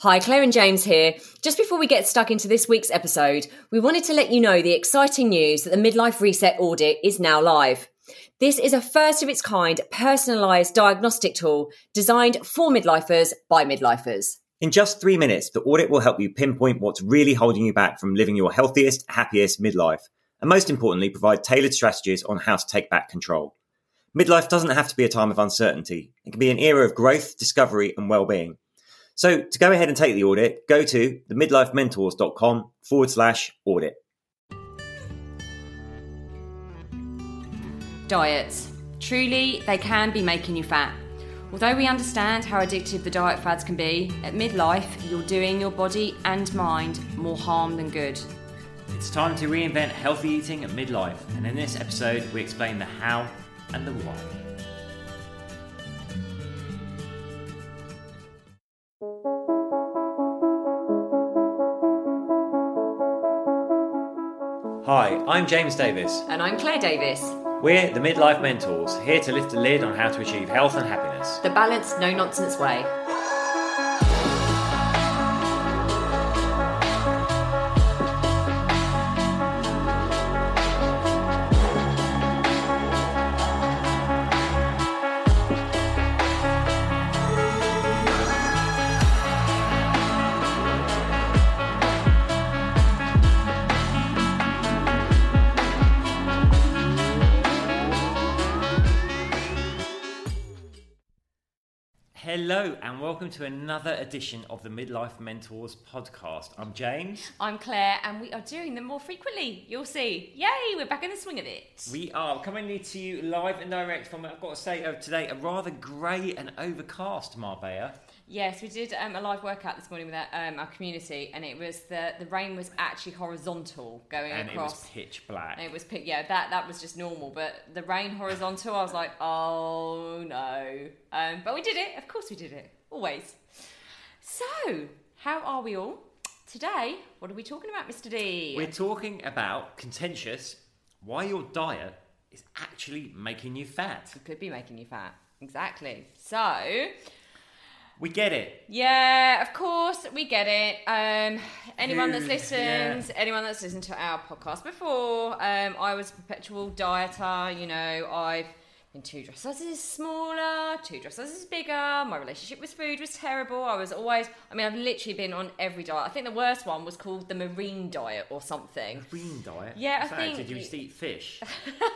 Hi, Claire and James here. Just before we get stuck into this week's episode, we wanted to let you know the exciting news that the Midlife Reset audit is now live. This is a first of its kind personalised diagnostic tool designed for midlifers by midlifers. In just three minutes, the audit will help you pinpoint what's really holding you back from living your healthiest, happiest midlife, and most importantly, provide tailored strategies on how to take back control. Midlife doesn't have to be a time of uncertainty. It can be an era of growth, discovery, and well-being. So to go ahead and take the audit, go to themidlifementors.com forward slash audit. Diets. Truly, they can be making you fat. Although we understand how addictive the diet fads can be, at midlife, you're doing your body and mind more harm than good. It's time to reinvent healthy eating at midlife, and in this episode, we explain the how and the why. I'm James Davis. And I'm Claire Davis. We're the Midlife Mentors, here to lift the lid on how to achieve health and happiness. The balanced, no nonsense way. Hello, and welcome to another edition of the Midlife Mentors podcast. I'm James. I'm Claire, and we are doing them more frequently. You'll see. Yay, we're back in the swing of it. We are coming to you live and direct from, I've got to say, uh, today, a rather grey and overcast Marbella. Yes, we did um, a live workout this morning with our, um, our community, and it was the the rain was actually horizontal going And across. it was pitch black. And it was pi- yeah that that was just normal, but the rain horizontal, I was like, oh. Um, but we did it. Of course, we did it. Always. So, how are we all today? What are we talking about, Mr. D? We're talking about contentious why your diet is actually making you fat. It could be making you fat. Exactly. So, We get it. Yeah, of course, we get it. Um, anyone that's listened, anyone that's listened to our podcast before, um, I was a perpetual dieter. You know, I've been two dress sizes smaller, two dress sizes bigger. My relationship with food was terrible. I was always, I mean, I've literally been on every diet. I think the worst one was called the marine diet or something. Marine diet. Yeah, I What's think- Did you just eat fish?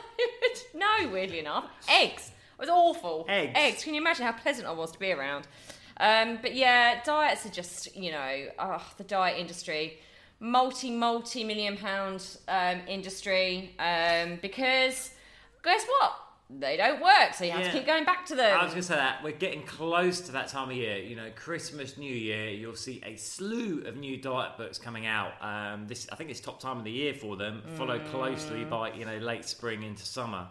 no, weirdly enough, eggs. It was awful. Eggs. Eggs. Can you imagine how pleasant I was to be around? Um, but yeah, diets are just you know, oh, the diet industry, multi multi million pound um, industry. Um, because guess what? They don't work, so you have Yeah. to keep going back to them. I was going to say that we're getting close to that time of year. You know, Christmas, New Year. You'll see a slew of new diet books coming out. Um, this, I think, it's top time of the year for them, followed closely by you know late spring into summer.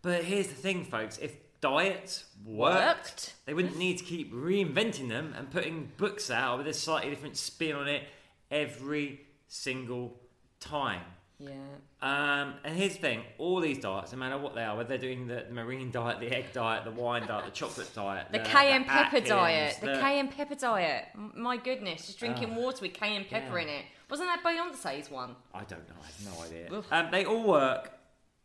But here's the thing, folks: if diets worked, Worked. they wouldn't need to keep reinventing them and putting books out with a slightly different spin on it every single time. Yeah. Um, and here's the thing: all these diets, no matter what they are, whether they're doing the, the marine diet, the egg diet, the wine diet, the chocolate diet, The cayenne pepper Atkins, diet. The, the- cayenne pepper diet. My goodness, just drinking water with cayenne pepper yeah. in it. Wasn't that Beyonce's one? I don't know. I have no idea. Um, they all work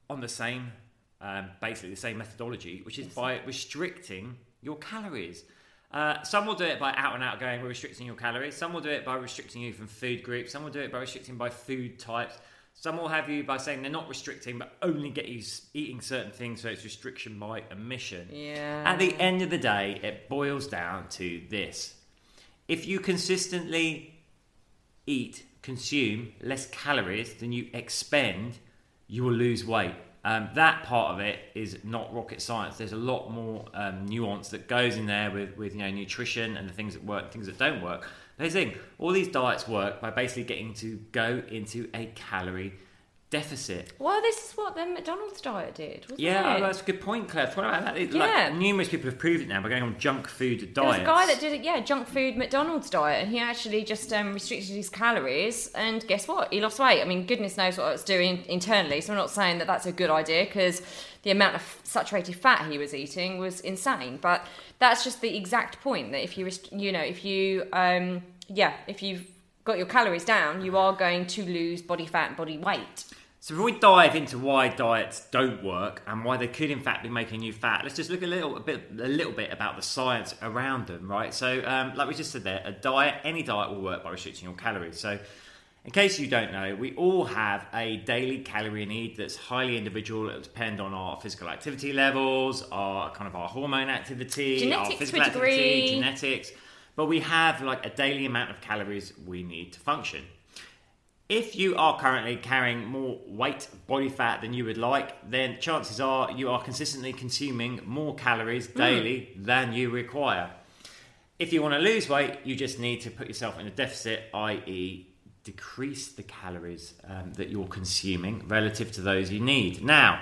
on the same, um, basically the same methodology, which is by restricting your calories. Uh, some will do it by out and out going, we're restricting your calories. Some will do it by restricting you from food groups. Some will do it by restricting by food types. Some will have you by saying they're not restricting, but only get you eating certain things, so it's restriction by omission. Yeah. At the end of the day, it boils down to this. If you consistently eat, consume less calories than you expend, you will lose weight. Um, that part of it is not rocket science. There's a lot more um, nuance that goes in there with, with you know nutrition and the things that work, things that don't work. But here's the thing: all these diets work by basically getting to go into a calorie deficit. Well, this is what the McDonald's diet did, wasn't Yeah, it? oh, that's a good point, Claire. What about that? It- Yeah. Like, numerous people have proved it now by going on junk food diets. There was a guy that did it, yeah, junk food McDonald's diet, and he actually just um, restricted his calories, and guess what? He lost weight. I mean, goodness knows what it's doing internally. So I'm not saying that that's a good idea because the amount of saturated fat he was eating was insane. But that's just the exact point that if you, you know, if you, um, yeah, if you've got your calories down, you are going to lose body fat and body weight. So before we dive into why diets don't work and why they could in fact be making you fat, let's just look a little a bit a little bit about the science around them, right? So um, like we just said there, a diet, any diet will work by restricting your calories. So in case you don't know, we all have a daily calorie need that's highly individual. It'll depend on our physical activity levels, our kind of our hormone activity, Genetics our physical activity, degree. genetics. But we have like a daily amount of calories we need to function. If you are currently carrying more weight, body fat than you would like, then chances are you are consistently consuming more calories hmm. daily than you require. If you want to lose weight, you just need to put yourself in a deficit, i.e., decrease the calories um, that you're consuming relative to those you need. Now,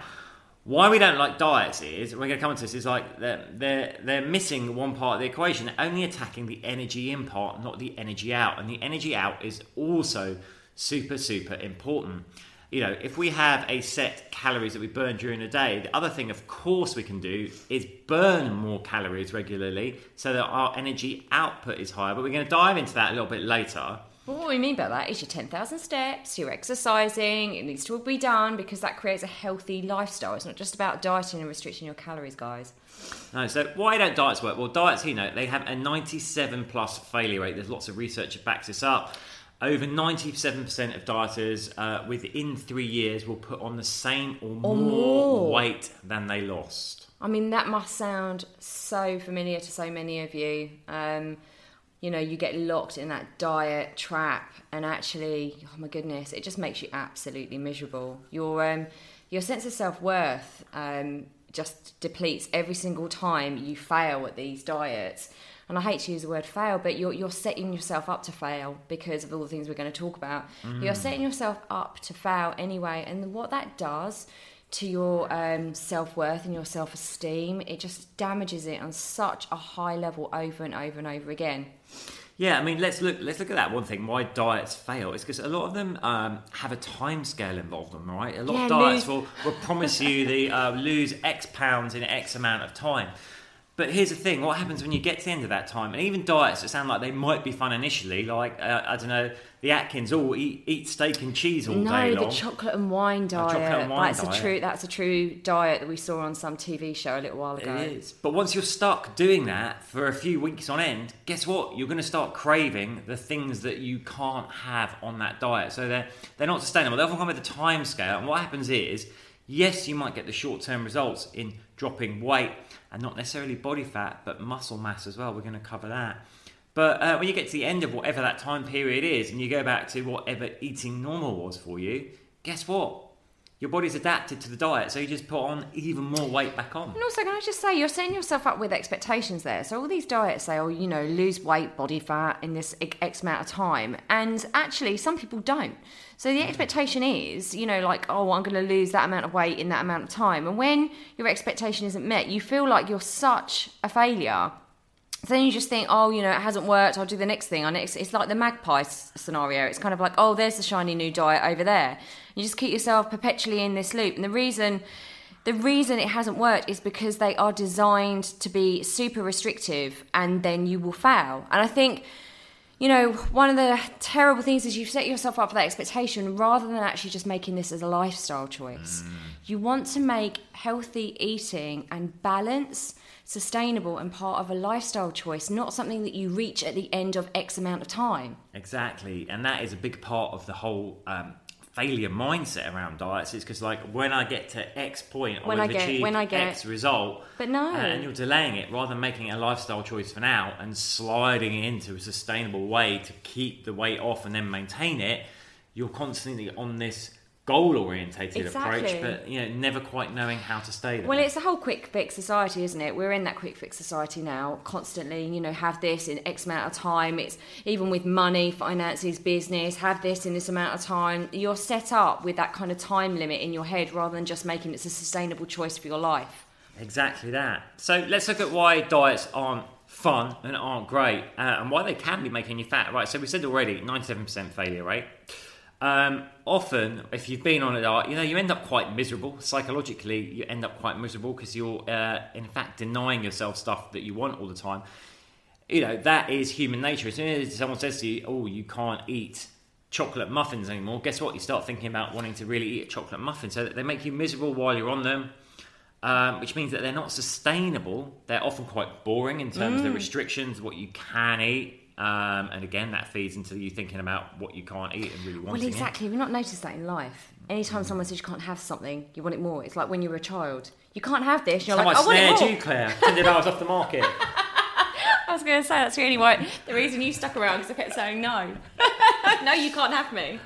why we don't like diets is, we're going to come into this, is like they're, they're, they're missing one part of the equation. Only attacking the energy in part, not the energy out. And the energy out is also super, super important. You know, if we have a set calories that we burn during the day, the other thing, of course, we can do is burn more calories regularly so that our energy output is higher. But we're going to dive into that a little bit later. Well, what we mean by that is your 10,000 steps, you're exercising, it needs to all be done because that creates a healthy lifestyle. It's not just about dieting and restricting your calories, guys. No, so why don't diets work? Well, diets, you know, they have a 97 plus failure rate. There's lots of research that backs this up. Over 97% of dieters uh, within three years will put on the same or, more, more. weight than they lost. I mean, that must sound so familiar to so many of you. Um, you know, you get locked in that diet trap, and actually, oh my goodness, it just makes you absolutely miserable. Your um, your sense of self worth um, just depletes every single time you fail at these diets. And I hate to use the word fail, but you're you're setting yourself up to fail because of all the things we're going to talk about. You're setting yourself up to fail anyway, and what that does to your um, self worth and your self esteem, it just damages it on such a high level over and over and over again. Yeah, I mean, let's look. Let's look at that one thing. Why diets fail? It's because a lot of them um, have a time scale involved in them, right? A lot Yeah, of diets lose- will, will promise you the uh, lose X pounds in X amount of time. But here's the thing: what happens when you get to the end of that time? And even diets that sound like they might be fun initially, like uh, I don't know, the Atkins, all eat, eat steak and cheese all day long. No, the chocolate and wine diet. chocolate and wine that's diet. a true. That's a true diet that we saw on some TV show a little while ago. It is. But once you're stuck doing that for a few weeks on end, guess what? You're going to start craving the things that you can't have on that diet. So they're they're not sustainable. They often come with a time scale. And what happens is, yes, you might get the short term results in dropping weight and not necessarily body fat, but muscle mass as well. We're going to cover that. But uh, when you get to the end of whatever that time period is, and you go back to whatever eating normal was for you, guess what? Your body's adapted to the diet, so you just put on even more weight back on. And also, can I just say, you're setting yourself up with expectations there. So all these diets say, oh, you know, lose weight, body fat in this X- X amount of time, and actually, some people don't. So the expectation is, you know, like, oh, I'm going to lose that amount of weight in that amount of time, and when your expectation isn't met, you feel like you're such a failure. So then you just think, oh, you know, it hasn't worked. I'll do the next thing. It's like the magpie scenario. It's kind of like, oh, there's the shiny new diet over there. You just keep yourself perpetually in this loop. And the reason, the reason it hasn't worked is because they are designed to be super restrictive, and then you will fail. And I think you know, one of the terrible things is you set yourself up for that expectation rather than actually just making this as a lifestyle choice. You want to make healthy eating and balance sustainable and part of a lifestyle choice, not something that you reach at the end of X amount of time. Exactly, and that is a big part of the whole um, failure mindset around diets. Is because like when I get to X point, When I've I get- achieved when I get- X result. But no. uh, and you're delaying it rather than making it a lifestyle choice for now and sliding it into a sustainable way to keep the weight off and then maintain it. You're constantly on this goal orientated Exactly. approach, but you know, never quite knowing how to stay there. Well, it's a whole quick fix society, isn't it? We're in that quick fix society now, constantly, you know, have this in X amount of time. It's even with money, finances, business, have this in this amount of time. You're set up with that kind of time limit in your head rather than just making it a sustainable choice for your life. Exactly that. So let's look at why diets aren't fun and aren't great, uh, and why they can be making you fat. Right. So we said already, ninety-seven percent failure rate. Um, often, if you've been on a diet, you know you end up quite miserable psychologically. You end up quite miserable because you're, uh, in fact, denying yourself stuff that you want all the time. You know that is human nature. As soon as someone says to you, "Oh, you can't eat." chocolate muffins anymore, guess what? You start thinking about wanting to really eat a chocolate muffin. So that they make you miserable while you're on them, um, which means that they're not sustainable. They're often quite boring in terms of the restrictions, what you can eat. Um, and again, that feeds into you thinking about what you can't eat and really wanting it. Well, exactly. We've you not noticed that in life? Anytime someone says you can't have something, you want it more. It's like when you were a child. You can't have this. it. You're How like, I I want it snared more. you, Claire. I was off the market. I was going to say that's really why the reason you stuck around because I kept saying no. no, you can't have me.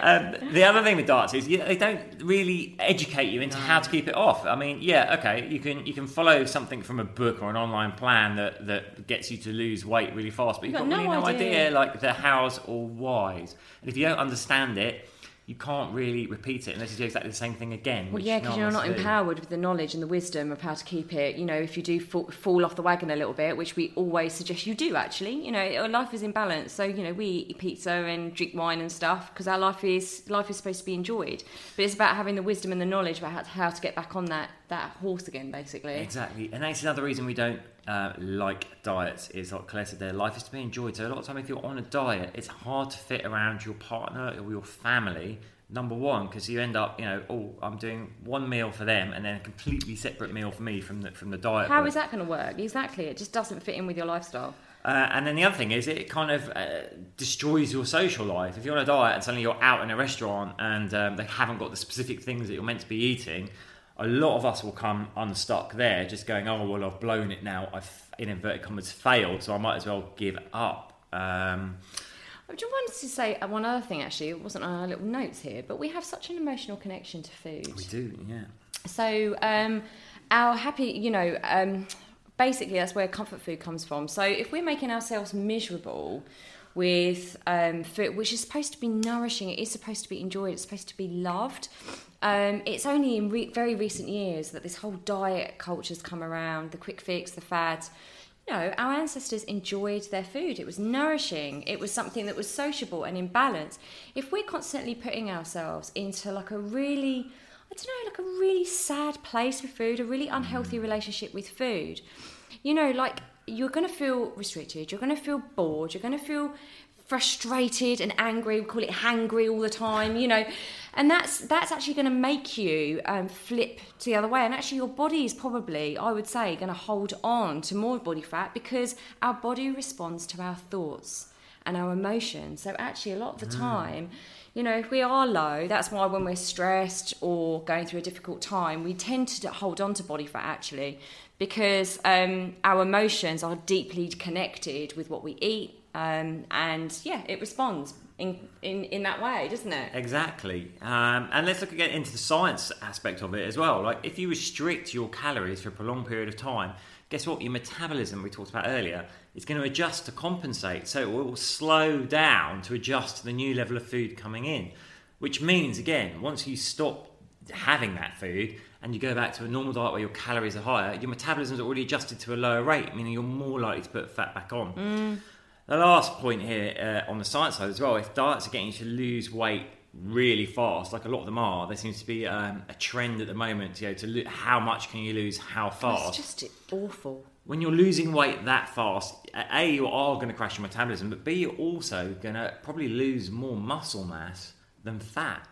Um, the other thing with darts is you, they don't really educate you into how to keep it off. I mean, yeah, okay, you can you can follow something from a book or an online plan that, that gets you to lose weight really fast, but you've You've got, got really no no idea. idea. like the hows or whys. And if you don't understand it, you can't really repeat it unless you do exactly the same thing again. Well, yeah, because you're not do. empowered with the knowledge and the wisdom of how to keep it. You know, if you do fall, fall off the wagon a little bit, which we always suggest you do, actually. You know, our life is in balance, so you know we eat pizza and drink wine and stuff because our life is life is supposed to be enjoyed. But it's about having the wisdom and the knowledge about how to, how to get back on that that horse again, basically. Exactly, and that's another reason we don't uh, like diets. Is like Claire said, their life is to be enjoyed. So a lot of time, if you're on a diet, it's hard to fit around your partner or your family. Number one, because you end up, you know, oh, I'm doing one meal for them and then a completely separate meal for me from the from the diet. How is that going to work? Exactly, it just doesn't fit in with your lifestyle. Uh, and then the other thing is, it kind of uh, destroys your social life. If you're on a diet and suddenly you're out in a restaurant and um, they haven't got the specific things that you're meant to be eating, a lot of us will come unstuck there, just going, "Oh well, I've blown it now. I've in inverted commas failed, so I might as well give up." Um, I just wanted to say one other thing. Actually, it wasn't on our little notes here, but we have such an emotional connection to food. we do, yeah. So um, our happy, you know, um, basically that's where comfort food comes from. So if we're making ourselves miserable with um, food, which is supposed to be nourishing, it is supposed to be enjoyed, it's supposed to be loved. Um, it's only in re- very recent years that this whole diet culture's come around, the quick fix, the fads. You know, our ancestors enjoyed their food. It was nourishing. It was something that was sociable and in balance. If we're constantly putting ourselves into like a really I don't know, like a really sad place with food, a really unhealthy relationship with food. You know, like you're going to feel restricted, you're going to feel bored, you're going to feel frustrated and angry. We call it hangry all the time, you know, and that's that's actually going to make you um, flip to the other way. And actually, your body is probably, I would say, going to hold on to more body fat because our body responds to our thoughts and our emotions. So actually, a lot of the time, you know, if we are low, that's why when we're stressed or going through a difficult time, we tend to hold on to body fat actually, because um, our emotions are deeply connected with what we eat, um, and yeah, it responds in, in in that way, doesn't it? Exactly. Um, and let's look again into the science aspect of it as well. Like, if you restrict your calories for a prolonged period of time, guess what? Your metabolism, we talked about earlier, is going to adjust to compensate. So it will slow down to adjust to the new level of food coming in. Which means, again, once you stop having that food and you go back to a normal diet where your calories are higher, your metabolism's already adjusted to a lower rate, meaning you're more likely to put fat back on. The last point here uh, on the science side as well, if diets are getting you to lose weight really fast, like a lot of them are, there seems to be um, a trend at the moment, you know, to lo- how much can you lose, how fast. It's just awful. When you're losing weight that fast, A, you are going to crash your metabolism, but B, you're also going to probably lose more muscle mass than fat.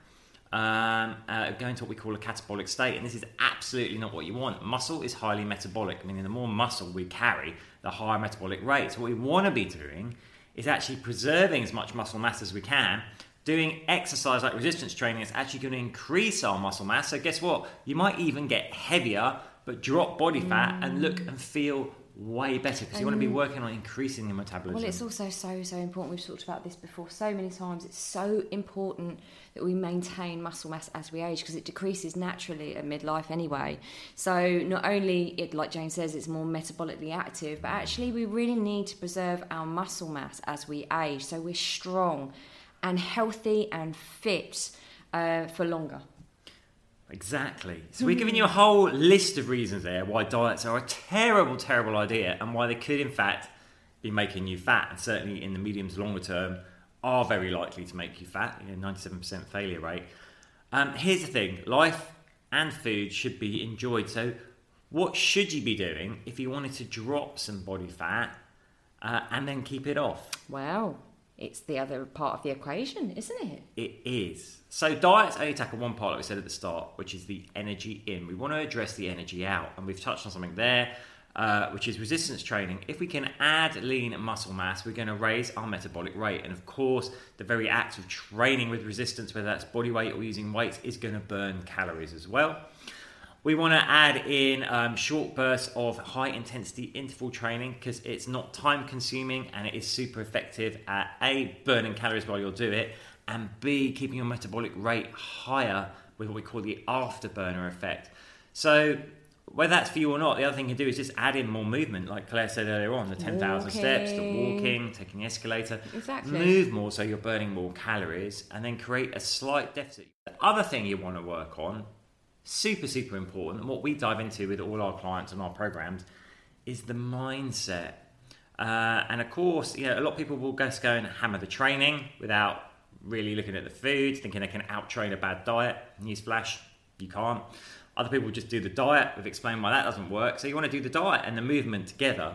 Um, uh, going to what we call a catabolic state, and this is absolutely not what you want. Muscle is highly metabolic, meaning the more muscle we carry, the higher metabolic rate. So, what we want to be doing is actually preserving as much muscle mass as we can. Doing exercise like resistance training is actually going to increase our muscle mass. So, guess what? You might even get heavier, but drop body fat and look and feel way better because you want to be working on increasing your metabolism. Well, it's also so so important. We've talked about this before so many times. It's so important that we maintain muscle mass as we age because it decreases naturally at midlife anyway. So not only it, like James says, it's more metabolically active, but actually we really need to preserve our muscle mass as we age, so we're strong and healthy and fit uh, for longer. Exactly. So we're giving you a whole list of reasons there why diets are a terrible, terrible idea and why they could, in fact, be making you fat. And certainly in the medium to longer term, are very likely to make you fat. You know, 97% failure rate. Um, here's the thing: life and food should be enjoyed. So, what should you be doing if you wanted to drop some body fat uh, and then keep it off? Wow, it's the other part of the equation, isn't it? It is. So diets only tackle one part, like we said at the start, which is the energy in. We want to address the energy out, and we've touched on something there, uh, which is resistance training. If we can add lean muscle mass, we're going to raise our metabolic rate, and of course, the very act of training with resistance, whether that's body weight or using weights, is going to burn calories as well. We want to add in um, short bursts of high intensity interval training because it's not time consuming and it is super effective at A, burning calories while you'll do it, and B, keeping your metabolic rate higher with what we call the afterburner effect. So, whether that's for you or not, the other thing you can do is just add in more movement, like Claire said earlier on the 10,000 steps, the Walking. walking, taking the escalator. Exactly. Move more so you're burning more calories and then create a slight deficit. The other thing you want to work on super, super important, and what we dive into with all our clients and our programs is the mindset. Uh, and of course, you know, a lot of people will just go and hammer the training without really looking at the food, thinking they can out train a bad diet. Newsflash, you can't. Other people just do the diet. We've explained why that doesn't work. So you want to do the diet and the movement together.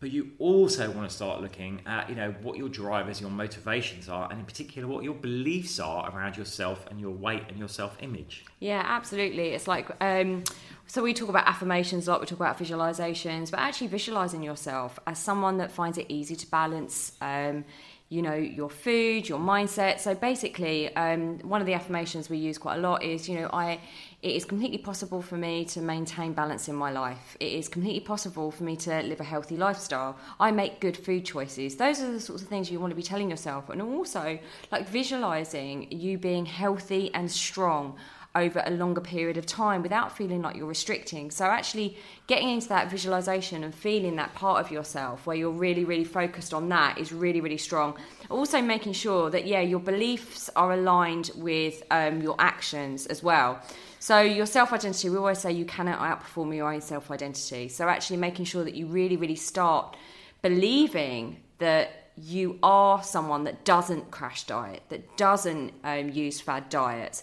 But you also want to start looking at, you know, what your drivers, your motivations are, and in particular what your beliefs are around yourself and your weight and your self-image. Yeah, absolutely. It's like, um, so we talk about affirmations a lot, we talk about visualizations, but actually visualizing yourself as someone that finds it easy to balance, um, you know, your food, your mindset. So basically, um, one of the affirmations we use quite a lot is, you know, I, it is completely possible for me to maintain balance in my life. It is completely possible for me to live a healthy lifestyle. I make good food choices. Those are the sorts of things you want to be telling yourself. And also, like visualizing you being healthy and strong over a longer period of time without feeling like you're restricting. So, actually, getting into that visualization and feeling that part of yourself where you're really, really focused on that is really, really strong. Also, making sure that, yeah, your beliefs are aligned with um, your actions as well. So, your self identity, we always say you cannot outperform your own self identity. So, actually, making sure that you really, really start believing that you are someone that doesn't crash diet, that doesn't um, use fad diets,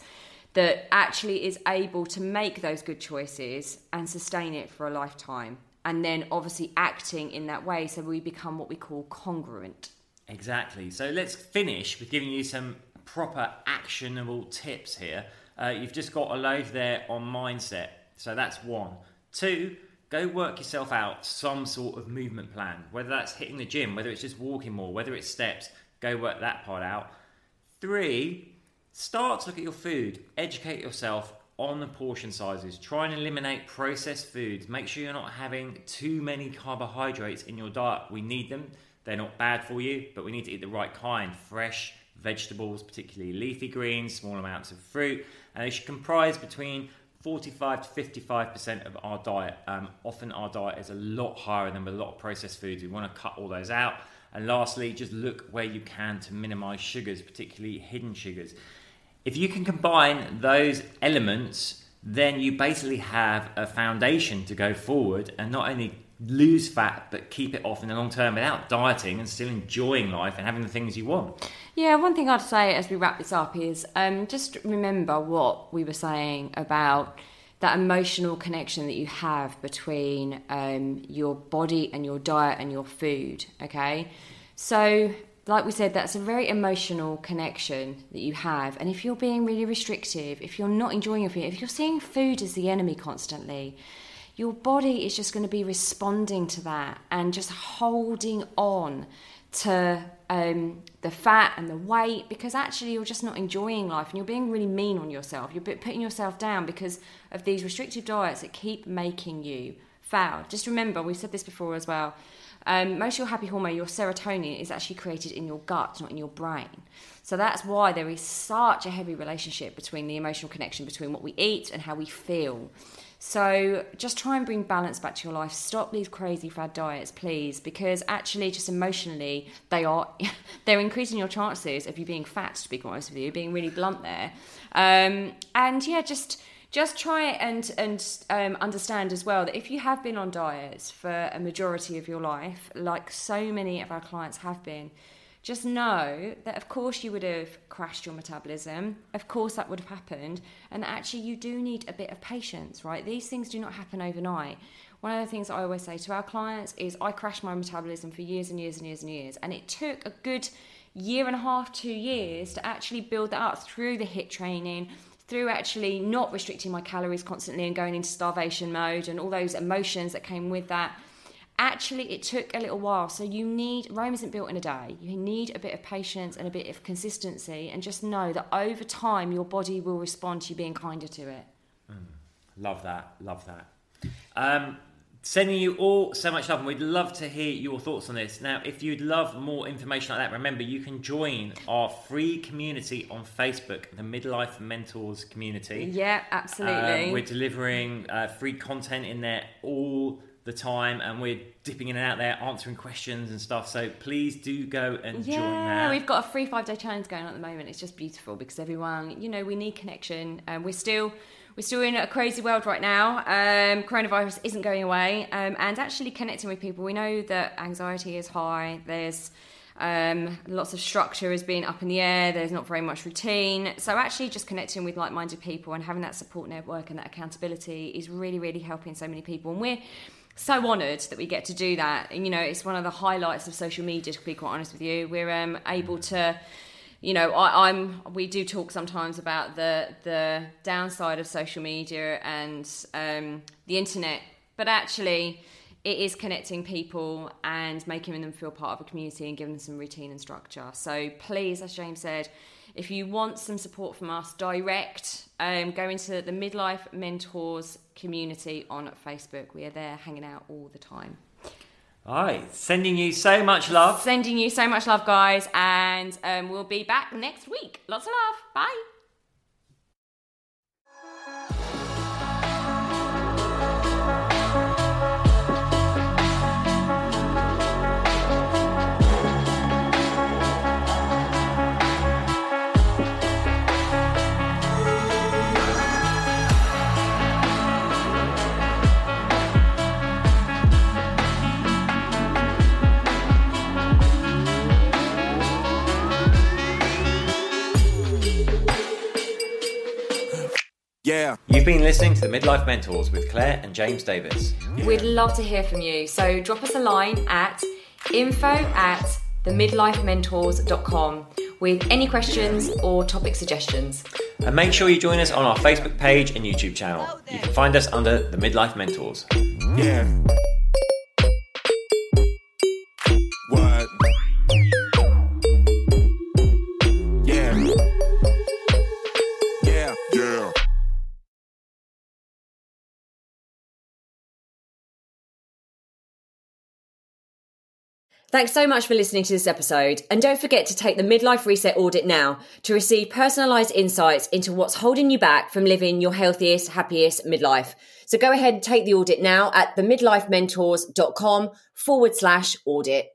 that actually is able to make those good choices and sustain it for a lifetime. And then obviously acting in that way so we become what we call congruent. Exactly. So let's finish with giving you some proper actionable tips here. Uh, you've just got a load there on mindset. So that's one. Two, go work yourself out some sort of movement plan, whether that's hitting the gym, whether it's just walking more, whether it's steps, go work that part out. Three, start to look at your food, educate yourself on the portion sizes, try and eliminate processed foods, make sure you're not having too many carbohydrates in your diet. We need them, they're not bad for you, but we need to eat the right kind fresh vegetables, particularly leafy greens, small amounts of fruit, and they should comprise between 45 to 55% of our diet. Um, often our diet is a lot higher than with a lot of processed foods. We want to cut all those out. And lastly, just look where you can to minimize sugars, particularly hidden sugars. If you can combine those elements, then you basically have a foundation to go forward and not only lose fat but keep it off in the long term without dieting and still enjoying life and having the things you want. Yeah, one thing I'd say as we wrap this up is um, just remember what we were saying about that emotional connection that you have between um, your body and your diet and your food. Okay, so like we said, that's a very emotional connection that you have. And if you're being really restrictive, if you're not enjoying your food, if you're seeing food as the enemy constantly, your body is just going to be responding to that and just holding on to um, the fat and the weight because actually you're just not enjoying life and you're being really mean on yourself. You're putting yourself down because of these restrictive diets that keep making you foul. Just remember, we've said this before as well. Um, most of your happy hormone, your serotonin, is actually created in your gut, not in your brain. So that's why there is such a heavy relationship between the emotional connection between what we eat and how we feel. So just try and bring balance back to your life. Stop these crazy fad diets, please, because actually, just emotionally, they are they're increasing your chances of you being fat. To be honest with you, being really blunt there, um, and yeah, just just try and and um, understand as well that if you have been on diets for a majority of your life, like so many of our clients have been, just know that of course you would have crashed your metabolism. Of course that would have happened. And actually you do need a bit of patience right? These things do not happen overnight. One of the things i always say to our clients is i crashed my metabolism for years and years and years and years. And it took a good year and a half two years to actually build that up through the HIIT training through actually not restricting my calories constantly and going into starvation mode and all those emotions that came with that actually it took a little while. So you need rome isn't built in a day. You need a bit of patience and a bit of consistency and just know that over time your body will respond to you being kinder to it. Mm, love that. Love that. Um, sending you all so much love and we'd love to hear your thoughts on this. Now if you'd love more information like that remember you can join our free community on facebook the midlife mentors community. Yeah absolutely. Um, we're delivering uh, free content in there all the time and we're dipping in and out there answering questions and stuff so please do go and yeah, join that we've got a free five day challenge going on at the moment it's just beautiful because everyone you know we need connection and we're still we're still in a crazy world right now um, coronavirus isn't going away um, and actually connecting with people we know that anxiety is high there's um, lots of structure is being up in the air. There's not very much routine. So actually, just connecting with like-minded people and having that support network and that accountability is really, really helping so many people. And we're so honoured that we get to do that. And, you know, it's one of the highlights of social media. To be quite honest with you, we're um, able to. You know, I, am We do talk sometimes about the the downside of social media and um, the internet, but actually, it is connecting people and making them feel part of a community and giving them some routine and structure. So please, as James said, if you want some support from us, direct, um, go into the Midlife Mentors community on Facebook. We are there hanging out all the time. All right, sending you so much love. Sending you so much love, guys, and um, we'll be back next week. Lots of love. Bye. Yeah. You've been listening to the Midlife Mentors with Claire and James Davis. We'd love to hear from you. So drop us a line at info at themidlifementors.com with any questions or topic suggestions. And make sure you join us on our Facebook page and YouTube channel. You can find us under the Midlife Mentors. Yeah. Thanks so much for listening to this episode. And don't forget to take the Midlife Reset audit now to receive personalised insights into what's holding you back from living your healthiest, happiest midlife. So go ahead and take the audit now at themidlifementors.com forward slash audit.